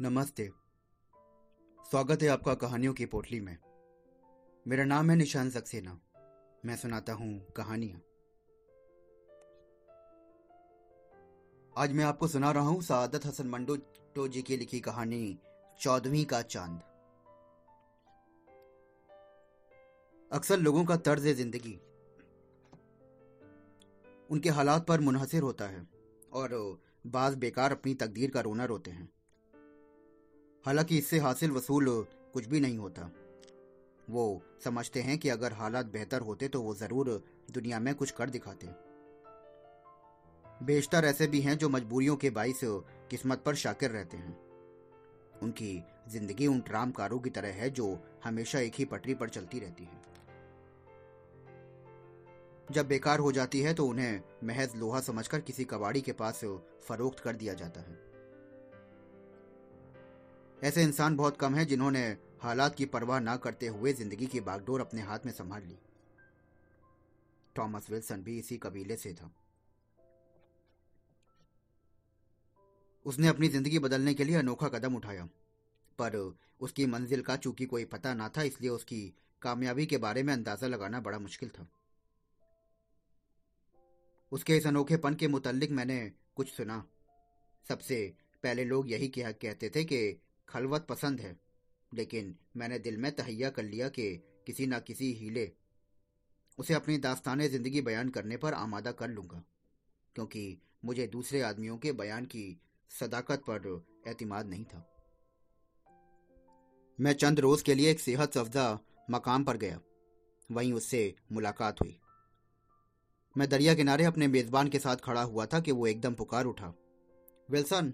नमस्ते। स्वागत है आपका कहानियों की पोटली में। मेरा नाम है निशान सक्सेना। मैं सुनाता हूँ कहानियाँ। आज मैं आपको सुना रहा हूँ सादत हसन मंडो टोजी की लिखी कहानी, चौदहवीं का चाँद। अक्सर लोगों का तर्ज ज़िंदगी। उनके हालात पर मुनहसर होता है और बाज बेकार अपनी तकदीर का रोना रोते हैं। हालाँकि इससे हासिल वसूल कुछ भी नहीं होता। वो समझते हैं कि अगर हालात बेहतर होते तो वो ज़रूर दुनिया में कुछ कर दिखाते। बेशतर ऐसे भी हैं जो मजबूरियों के बाईस किस्मत पर शाकिर रहते हैं। उनकी ज़िंदगी उन ट्रामकारों की तरह है जो हमेशा एक ही पटरी पर चलती रहती है। जब बेकार हो जाती है तो उन्हें महज लोहा समझकर किसी कबाड़ी के पास फरोख्त कर दिया जाता है। ऐसे इंसान बहुत कम हैं जिन्होंने हालात की परवाह ना करते हुए ज़िंदगी की बागडोर अपने हाथ में संभाल ली। थॉमस विल्सन भी इसी कबीले से था। उसने अपनी ज़िंदगी बदलने के लिए अनोखा कदम उठाया, पर उसकी मंजिल का चूँकि कोई पता ना था, इसलिए उसकी कामयाबी के बारे में अंदाज़ा लगाना बड़ा मुश्किल था। उसके इस अनोखेपन के मुतलिक मैंने कुछ सुना। सबसे पहले लोग यही कहते थे कि खलवत पसंद है, लेकिन मैंने दिल में तहैया कर लिया कि किसी न किसी हीले उसे अपनी दास्तान ज़िंदगी बयान करने पर आमादा कर लूँगा, क्योंकि मुझे दूसरे आदमियों के बयान की सदाकत पर एतमाद नहीं था। मैं चंद रोज के लिए एक सेहत अफजा मकाम पर गया। वहीं उससे मुलाकात हुई। मैं दरिया किनारे अपने मेजबान के साथ खड़ा हुआ था कि वो एकदम पुकार उठा। विल्सन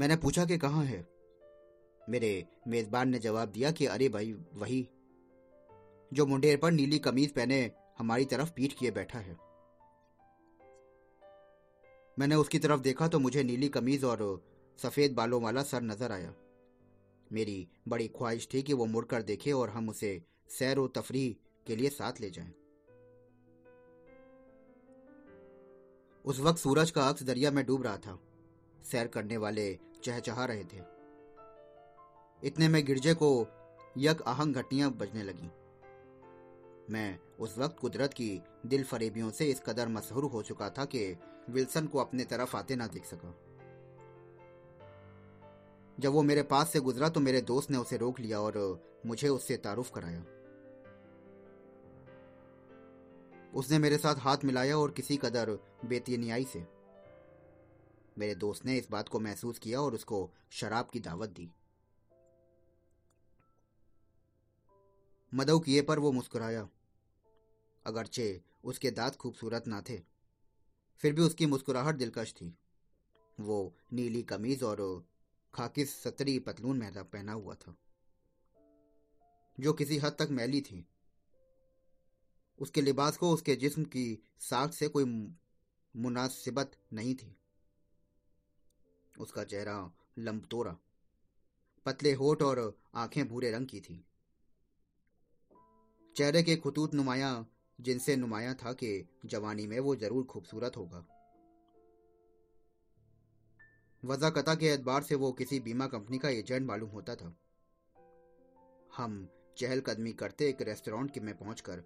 मैंने पूछा कि कहाँ है? मेरे मेजबान ने जवाब दिया कि अरे भाई, वही। जो मुंडेर पर नीली कमीज पहने हमारी तरफ़ पीठ किए बैठा है। मैंने उसकी तरफ़ देखा तो मुझे नीली कमीज और सफ़ेद बालों वाला सर नज़र आया। मेरी बड़ी ख्वाहिश थी कि वो मुड़कर देखे और हम उसे सैर व तफरी के लिए साथ ले जाएँ। उस वक्त सूरज का अक्स दरिया में डूब रहा था। सैर करने वाले चहचहा रहे थे। इतने में गिरजे को यक आहंग घटियाँ बजने लगी। मैं उस वक्त कुदरत की दिल फरेबियों से इस कदर मशहूर हो चुका था कि विल्सन को अपने तरफ़ आते ना देख सका। जब वो मेरे पास से गुजरा तो मेरे दोस्त ने उसे रोक लिया और मुझे उससे तारुफ कराया। उसने मेरे साथ हाथ मिलाया और किसी कदर बेतिनियाई से मेरे दोस्त ने इस बात को महसूस किया और उसको शराब की दावत दी। मदऊ किए पर वो मुस्कुराया। अगरचे उसके दांत खूबसूरत ना थे। फिर भी उसकी मुस्कुराहट दिलकश थी। वो नीली कमीज और खाकी सतरी पतलून महला पहना हुआ था, जो किसी हद तक मैली थी। उसके लिबास को उसके जिस्म की साख से कोई मुनासिबत नहीं थी। उसका चेहरा लंबतोरा, पतले होठ और आँखें भूरे रंग की थी। चेहरे के खतूत नुमाया, जिनसे नुमाया था कि जवानी में वो ज़रूर खूबसूरत होगा। वजाकता के एतबार से वो किसी बीमा कंपनी का एजेंट मालूम होता था। हम चहलकदमी करते एक रेस्टोरेंट के में पहुंचकर,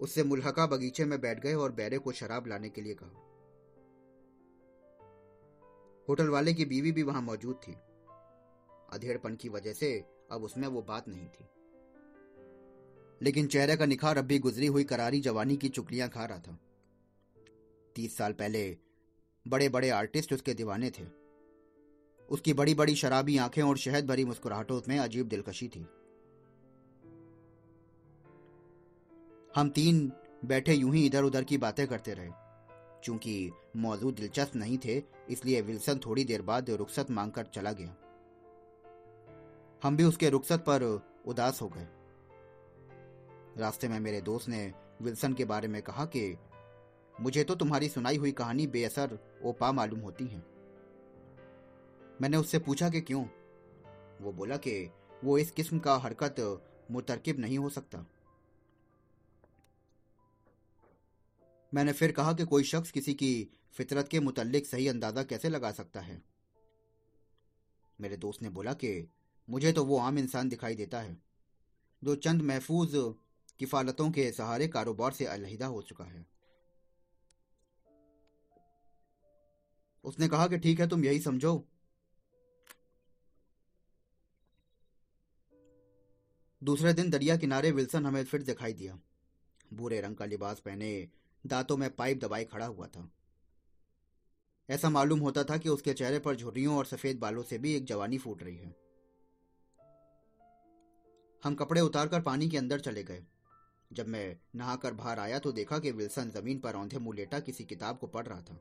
उससे मुलहका बगीचे में बैठ गए और बैरे को शराब लाने के लिए कहा। होटल वाले की बीवी भी वहाँ मौजूद थी। अधेड़पन की वजह से अब उसमें वो बात नहीं थी। लेकिन चेहरे का निखार अब भी गुजरी हुई करारी जवानी की चुकलियाँ खा रहा था। तीस साल पहले बड़े बड़े आर्टिस्ट उसके दीवाने थे। उसकी बड़ी बड़ी शराबी आँखें और शहद भरी मुस्कुराहटों में अजीब दिलकशी थी। हम तीन बैठे यूँ ही इधर उधर की बातें करते रहे। चूँकि मौजूद दिलचस्प नहीं थे, इसलिए विल्सन थोड़ी देर बाद रुखसत मांगकर चला गया। हम भी उसके रुखसत पर उदास हो गए। रास्ते में मेरे दोस्त ने विल्सन के बारे में कहा कि, मुझे तो तुम्हारी सुनाई हुई कहानी बेअसर, ओपा मालूम होती है। मैंने उससे पूछा कि क्यों? वो बोला कि, वो इस किस्म का हरकत मुतरकिब नहीं हो सकता। मैंने फिर कहा कि कोई शख्स किसी की फितरत के मुतलिक सही अंदाज़ा कैसे लगा सकता है? मेरे दोस्त ने बोला कि मुझे तो वो आम इंसान दिखाई देता है, जो चंद महफूज किफालतों के सहारे कारोबार से अलहिदा हो चुका है। उसने कहा कि ठीक है, तुम यही समझो। दूसरे दिन दरिया किनारे विल्सन हमें फिर दिखाई दिया। भूरे रंग का लिबास पहने दांतों में पाइप दबाए खड़ा हुआ था। ऐसा मालूम होता था कि उसके चेहरे पर झुर्रियों और सफ़ेद बालों से भी एक जवानी फूट रही है। हम कपड़े उतारकर पानी के अंदर चले गए। जब मैं नहाकर बाहर आया तो देखा कि विल्सन ज़मीन पर औंधे मुँह लेटा किसी किताब को पढ़ रहा था।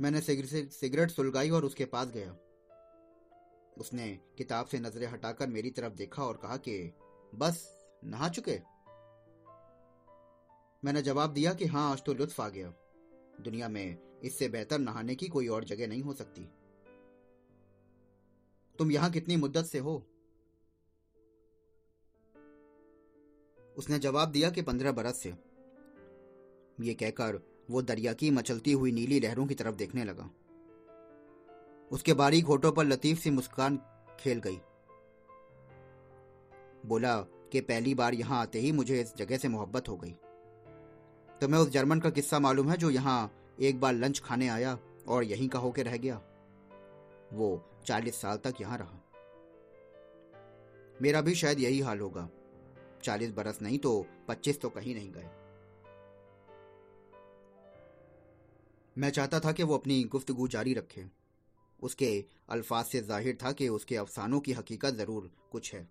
मैंने सिगरेट सुलगाई और उसके पास गया। उसने किताब से नज़रें हटाकर मेरी तरफ़ देखा और कहा कि, बस, नहा चुके? मैंने जवाब दिया कि हाँ आज तो लुत्फ आ गया। दुनिया में इससे बेहतर नहाने की कोई और जगह नहीं हो सकती। तुम यहाँ कितनी मुद्दत से हो? उसने जवाब दिया कि पंद्रह बरस से। ये कहकर वो दरिया की मचलती हुई नीली लहरों की तरफ़ देखने लगा। उसके बारीक होठों पर लतीफ सी मुस्कान खेल गई। बोला कि पहली बार यहाँ आते ही मुझे इस जगह से मोहब्बत हो गई। तुम्हें उस जर्मन का किस्सा मालूम है जो यहाँ एक बार लंच खाने आया और यहीं का होके रह गया। वो चालीस साल तक यहाँ रहा। मेरा भी शायद यही हाल होगा। चालीस बरस नहीं तो पच्चीस तो कहीं नहीं गए। मैं चाहता था कि वो अपनी गुफ्तगु जारी रखे। उसके अल्फाज से ज़ाहिर था कि उसके अफसानों की हकीकत ज़रूर कुछ है।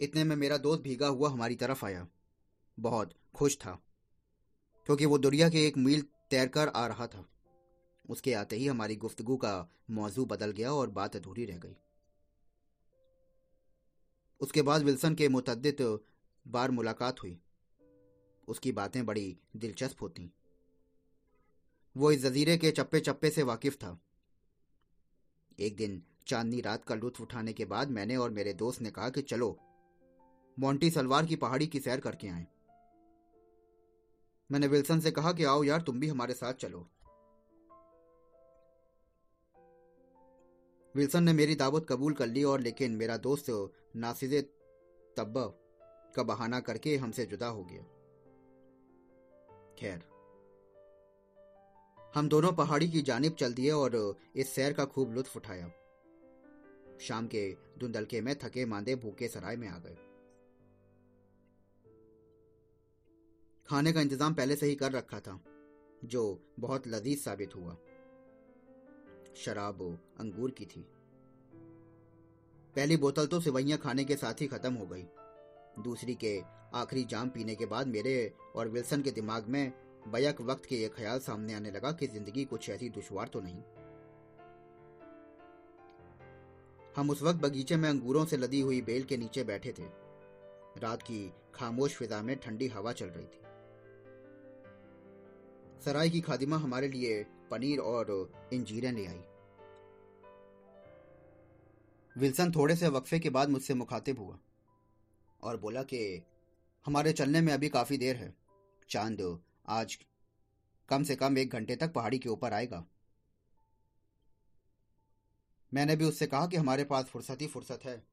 इतने में मेरा दोस्त भीगा हुआ हमारी तरफ़ आया। बहुत खुश था, क्योंकि वो दुनिया के एक मील तैरकर आ रहा था। उसके आते ही हमारी गुफ्तगु का मौजू बदल गया और बात अधूरी रह गई। उसके बाद विल्सन के मुतद बार मुलाकात हुई। उसकी बातें बड़ी दिलचस्प होती। वो इस जजीरे के चप्पे चप्पे से वाकिफ था। एक दिन चांदनी रात का लुत्फ उठाने के बाद मैंने और मेरे दोस्त ने कहा कि चलो, मोंटी सलवार की पहाड़ी की सैर करके आए। मैंने विल्सन से कहा कि आओ यार, तुम भी हमारे साथ चलो। विल्सन ने मेरी दावत कबूल कर ली और लेकिन मेरा दोस्त नासिज तब्बा का बहाना करके हमसे जुदा हो गया। खैर, हम दोनों पहाड़ी की जानिब चल दिए और इस सैर का खूब लुत्फ उठाया। शाम के धुंधलके में थके मांदे भूखे सराय में आ गए। खाने का इंतज़ाम पहले से ही कर रखा था, जो बहुत लजीज साबित हुआ। शराब अंगूर की थी। पहली बोतल तो सिवैयां खाने के साथ ही खत्म हो गई। दूसरी के आखिरी जाम पीने के बाद मेरे और विल्सन के दिमाग में बैक वक्त के ये ख्याल सामने आने लगा कि ज़िंदगी कुछ ऐसी दुश्वार तो नहीं। हम उस वक्त बगीचे में अंगूरों से लदी हुई बेल के नीचे बैठे थे। रात की खामोश फिजा में ठंडी हवा चल रही थी। सराय की खादिमा हमारे लिए पनीर और इंजीरें ले आई। विल्सन थोड़े से वक्फे के बाद मुझसे मुखातिब हुआ और बोला कि हमारे चलने में अभी काफ़ी देर है। चाँद आज कम से कम एक घंटे तक पहाड़ी के ऊपर आएगा। मैंने भी उससे कहा कि हमारे पास फुर्सत ही फुर्सत है।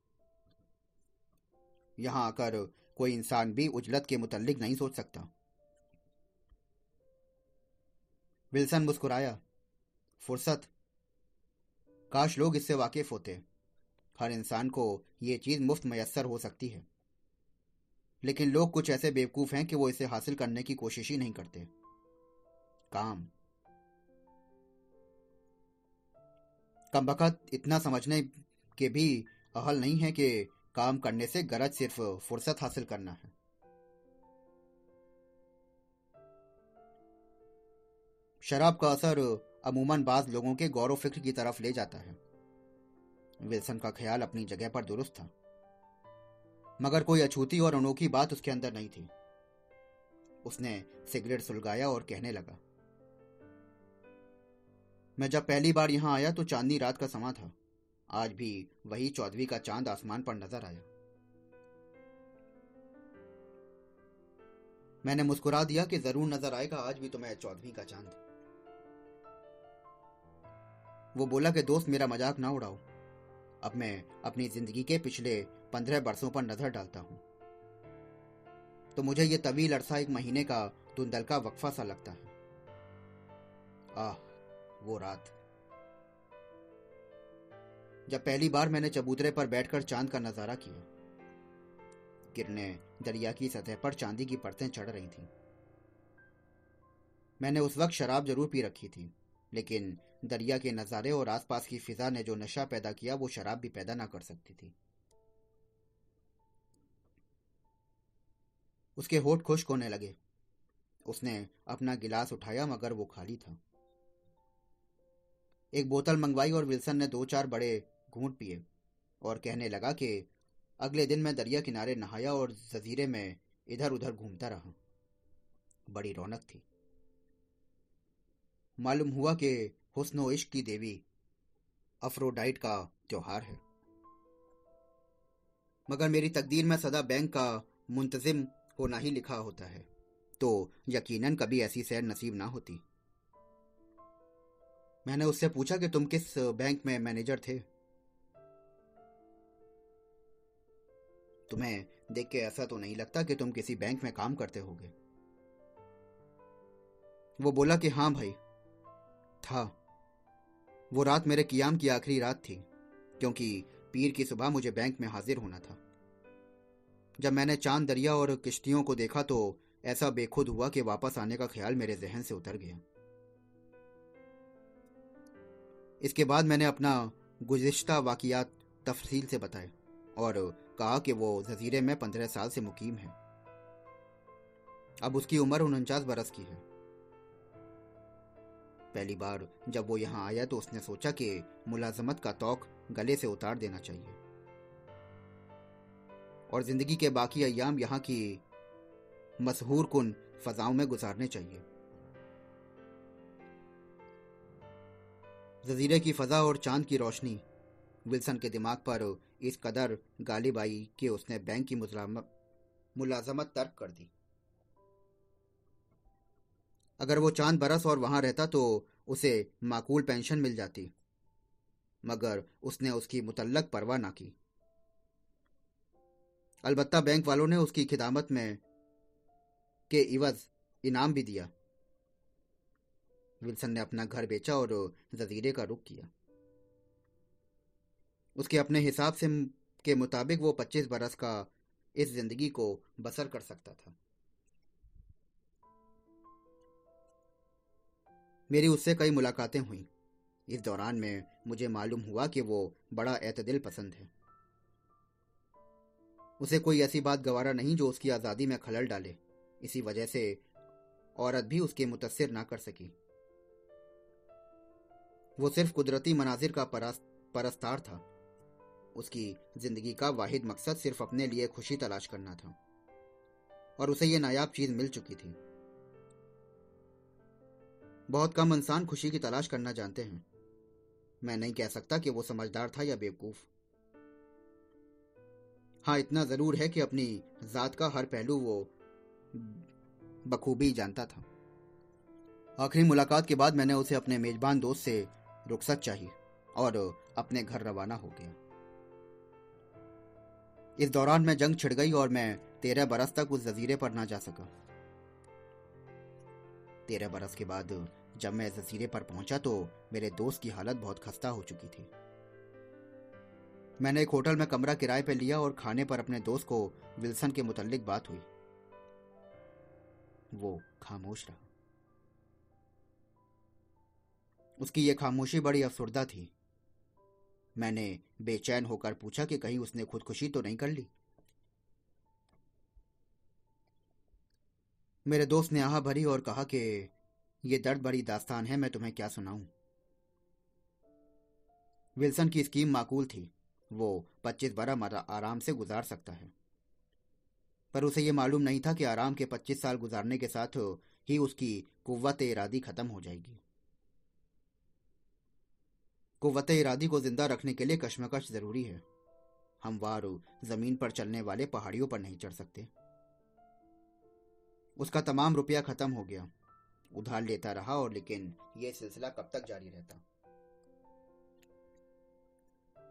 यहाँ आकर कोई इंसान भी उजलत के मुतलिक नहीं सोच सकता। विल्सन मुस्कुराया। फुर्सत। काश लोग इससे वाकिफ होते। हर इंसान को यह चीज़ मुफ़्त मैसर हो सकती है। लेकिन लोग कुछ ऐसे बेवकूफ़ हैं कि वो इसे हासिल करने की कोशिश ही नहीं करते। काम। कम वक्त इतना समझने के भी अहल नहीं है कि काम करने से गरज सिर्फ़ फुर्सत हासिल करना है। शराब का असर अमूमन बाज लोगों के गौरव फ़िक्र की तरफ़ ले जाता है। विल्सन का ख्याल अपनी जगह पर दुरुस्त था। मगर कोई अछूती और अनोखी बात उसके अंदर नहीं थी। उसने सिगरेट सुलगाया और कहने लगा, मैं जब पहली बार यहाँ आया तो चांदनी रात का समा था। आज भी वही चौदहवीं का चाँद आसमान पर नज़र आया। मैंने मुस्कुरा दिया कि ज़रूर नज़र आएगा आज भी तुम्हें चौदहवीं का चाँद। वो बोला कि दोस्त, मेरा मज़ाक ना उड़ाओ। अब मैं अपनी ज़िंदगी के पिछले पंद्रह बरसों पर नज़र डालता हूँ। तो मुझे ये तवील अरसा एक महीने का धुंधल का वक्फा सा लगता है। आह, वो रात। जब पहली बार मैंने चबूतरे पर बैठकर चाँद का नज़ारा किया किरणें दरिया की सतह पर चांदी की परतें चढ़ रही थीं। मैंने उस वक्त शराब ज़रूर पी रखी थी, लेकिन दरिया के नज़ारे और आसपास की फिजा ने जो नशा पैदा किया, वो शराब भी पैदा ना कर सकती थी। उसके होठ खुश्क होने लगे। उसने अपना गिलास उठाया, मगर वो खाली था। एक बोतल मंगवाई और विल्सन ने दो चार बड़े घूंट पिए और कहने लगा कि अगले दिन मैं दरिया किनारे नहाया और जजीरे में इधर उधर घूमता रहा। बड़ी रौनक थी। मालूम हुआ कि हुस्न इश्क की देवी अफ्रोडाइट का त्योहार है। मगर मेरी तकदीर में सदा बैंक का मुंतजिम होना ही लिखा होता है तो यकीनन कभी ऐसी सैर नसीब ना होती। मैंने उससे पूछा कि तुम किस बैंक में मैनेजर थे? तुम्हें देख के ऐसा तो नहीं लगता कि तुम किसी बैंक में काम करते होगे? वो बोला कि हाँ भाई, था। वो रात मेरे कियाम की आखिरी रात थी, क्योंकि पीर की सुबह मुझे बैंक में हाजिर होना था। जब मैंने चाँद दरिया और किश्तियों को देखा तो ऐसा बेखुद हुआ कि वापस आने का ख्याल मेरे जहन से उतर गया। इसके बाद मैंने अपना गुजश्ता वाकियात तफसील से बताए और कहा कि वो जजीरे में पंद्रह साल से मुकीम है। अब उसकी उम्र उनचास बरस की है। पहली बार जब वो यहाँ आया तो उसने सोचा कि मुलाजमत का तौक गले से उतार देना चाहिए। और ज़िंदगी के बाकी अयाम यहाँ की मशहूर कुन फजाओं में गुजारने चाहिए। जजीरे की फजा और चाँद की रोशनी विल्सन के दिमाग पर इस कदर गालिब आई कि उसने बैंक की मुलाजमत तर्क कर दी। अगर वो चाँद बरस और वहाँ रहता तो उसे माकूल पेंशन मिल जाती। मगर उसने उसकी मुतलक परवाह ना की। अलबत्ता बैंक वालों ने उसकी खिदामत में के इवज इनाम भी दिया। विल्सन ने अपना घर बेचा और जजीरे का रुख किया। उसके अपने हिसाब से के मुताबिक वो 25 बरस का इस ज़िंदगी को बसर कर सकता था। मेरी उससे कई मुलाकातें हुई। इस दौरान में मुझे मालूम हुआ कि वो बड़ा एतदिल पसंद है। उसे कोई ऐसी बात गवारा नहीं जो उसकी आज़ादी में खलल डाले। इसी वजह से औरत भी उसके मुतसर ना कर सकी। वो सिर्फ़ कुदरती मनाजिर का परस्तार था। उसकी ज़िंदगी का वाहिद मकसद सिर्फ़ अपने लिए खुशी तलाश करना था। और उसे ये नायाब चीज़ मिल चुकी थी। बहुत कम इंसान खुशी की तलाश करना जानते हैं। मैं नहीं कह सकता कि वो समझदार था या बेवकूफ़। हाँ इतना ज़रूर है कि अपनी जात का हर पहलू वो बखूबी जानता था। आखिरी मुलाकात के बाद मैंने उसे अपने मेजबान दोस्त से रुखसत चाहिए और अपने घर रवाना हो गया। इस दौरान मैं जंग छिड़ गई और मैं तेरह बरस तक उस जजीरे पर ना जा सका। तेरह बरस के बाद जब मैं जजीरे पर पहुँचा तो मेरे दोस्त की हालत बहुत खस्ता हो चुकी थी। मैंने एक होटल में कमरा किराए पर लिया और खाने पर अपने दोस्त को विल्सन के मुतलिक बात हुई। वो खामोश रहा। उसकी यह खामोशी बड़ी अफसुर्दा थी। मैंने बेचैन होकर पूछा कि कहीं उसने खुदकुशी तो नहीं कर ली? मेरे दोस्त ने आह भरी और कहा कि ये दर्द भरी दास्तान है, मैं तुम्हें क्या सुनाऊं? विल्सन की स्कीम माकूल थी। वो पच्चीस बरह आराम से गुजार सकता है। पर उसे यह मालूम नहीं था कि आराम के पच्चीस साल गुजारने के साथ ही उसकी कुत इरादी खत्म हो जाएगी। कुत इरादी को ज़िंदा रखने के लिए कश्मकश ज़रूरी है। हम वार ज़मीन पर चलने वाले पहाड़ियों पर नहीं चढ़ सकते। उसका तमाम रुपया खत्म हो गया। उधार लेता रहा और लेकिन यह सिलसिला कब तक जारी रहता?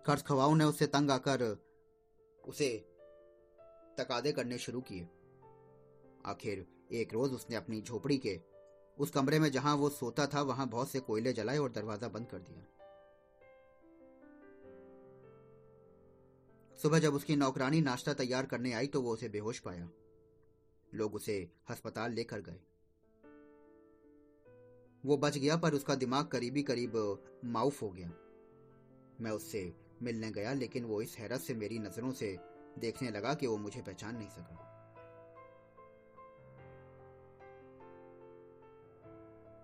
खर्च खवाओं ने उससे तंग आकर उसे तकादे करने शुरू किए। आखिर एक रोज उसने अपनी झोपड़ी के उस कमरे में जहाँ वो सोता था, वहाँ बहुत से कोयले जलाए और दरवाज़ा बंद कर दिया। सुबह जब उसकी नौकरानी नाश्ता तैयार करने आई तो वो उसे बेहोश पाया। लोग उसे अस्पताल लेकर गए। वो बच गया, पर उसका दिमाग करीबी करीब माउफ हो गया। मैं उससे मिलने गया, लेकिन वो इस हैरत से मेरी नज़रों से देखने लगा कि वो मुझे पहचान नहीं सका।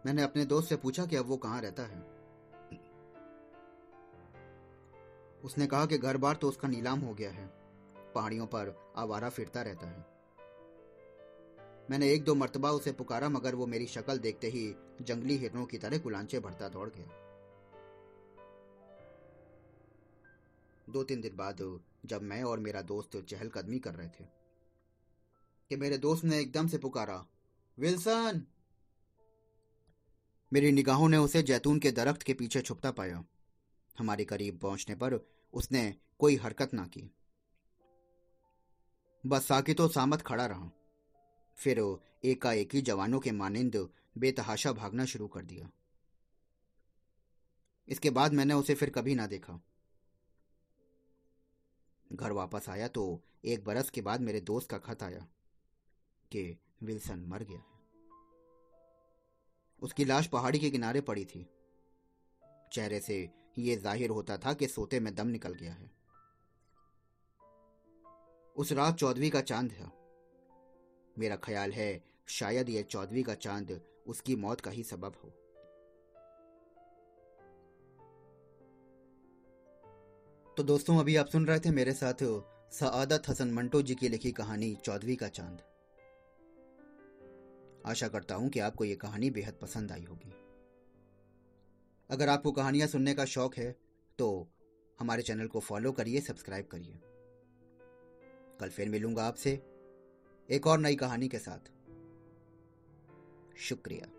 मैंने अपने दोस्त से पूछा कि अब वो कहाँ रहता है। उसने कहा कि घर बार तो उसका नीलाम हो गया है। पहाड़ियों पर आवारा फिरता रहता है। मैंने एक दो मर्तबा उसे पुकारा, मगर वो मेरी शक्ल देखते ही जंगली हिरणों की तरह कुलांचे भरता दौड़ गया। दो तीन दिन बाद जब मैं और मेरा दोस्त चहलकदमी कर रहे थे, कि मेरे दोस्त ने एकदम से पुकारा, विल्सन! मेरी निगाहों ने उसे जैतून के दरख्त के पीछे छुपता पाया। हमारे करीब पहुँचने पर उसने कोई हरकत ना की। बस साकितो सामत खड़ा रहा। फिर एकाएकी जवानों के मानिंद बेतहाशा भागना शुरू कर दिया। इसके बाद मैंने उसे फिर कभी ना देखा। घर वापस आया तो एक बरस के बाद मेरे दोस्त का खत आया कि विल्सन मर गया है। उसकी लाश पहाड़ी के किनारे पड़ी थी। चेहरे से ये ज़ाहिर होता था कि सोते में दम निकल गया है। उस रात चौदवी का चाँद था। मेरा ख्याल है, शायद यह चौदवी का चाँद उसकी मौत का ही सबब हो। तो दोस्तों, अभी आप सुन रहे थे मेरे साथ सआदत हसन मंटो जी की लिखी कहानी चौदवी का चाँद। आशा करता हूँ कि आपको यह कहानी बेहद पसंद आई होगी। अगर आपको कहानियाँ सुनने का शौक है तो हमारे चैनल को फॉलो करिए, सब्सक्राइब करिए। कल फिर मिलूँगा आपसे। एक और नई कहानी के साथ। शुक्रिया।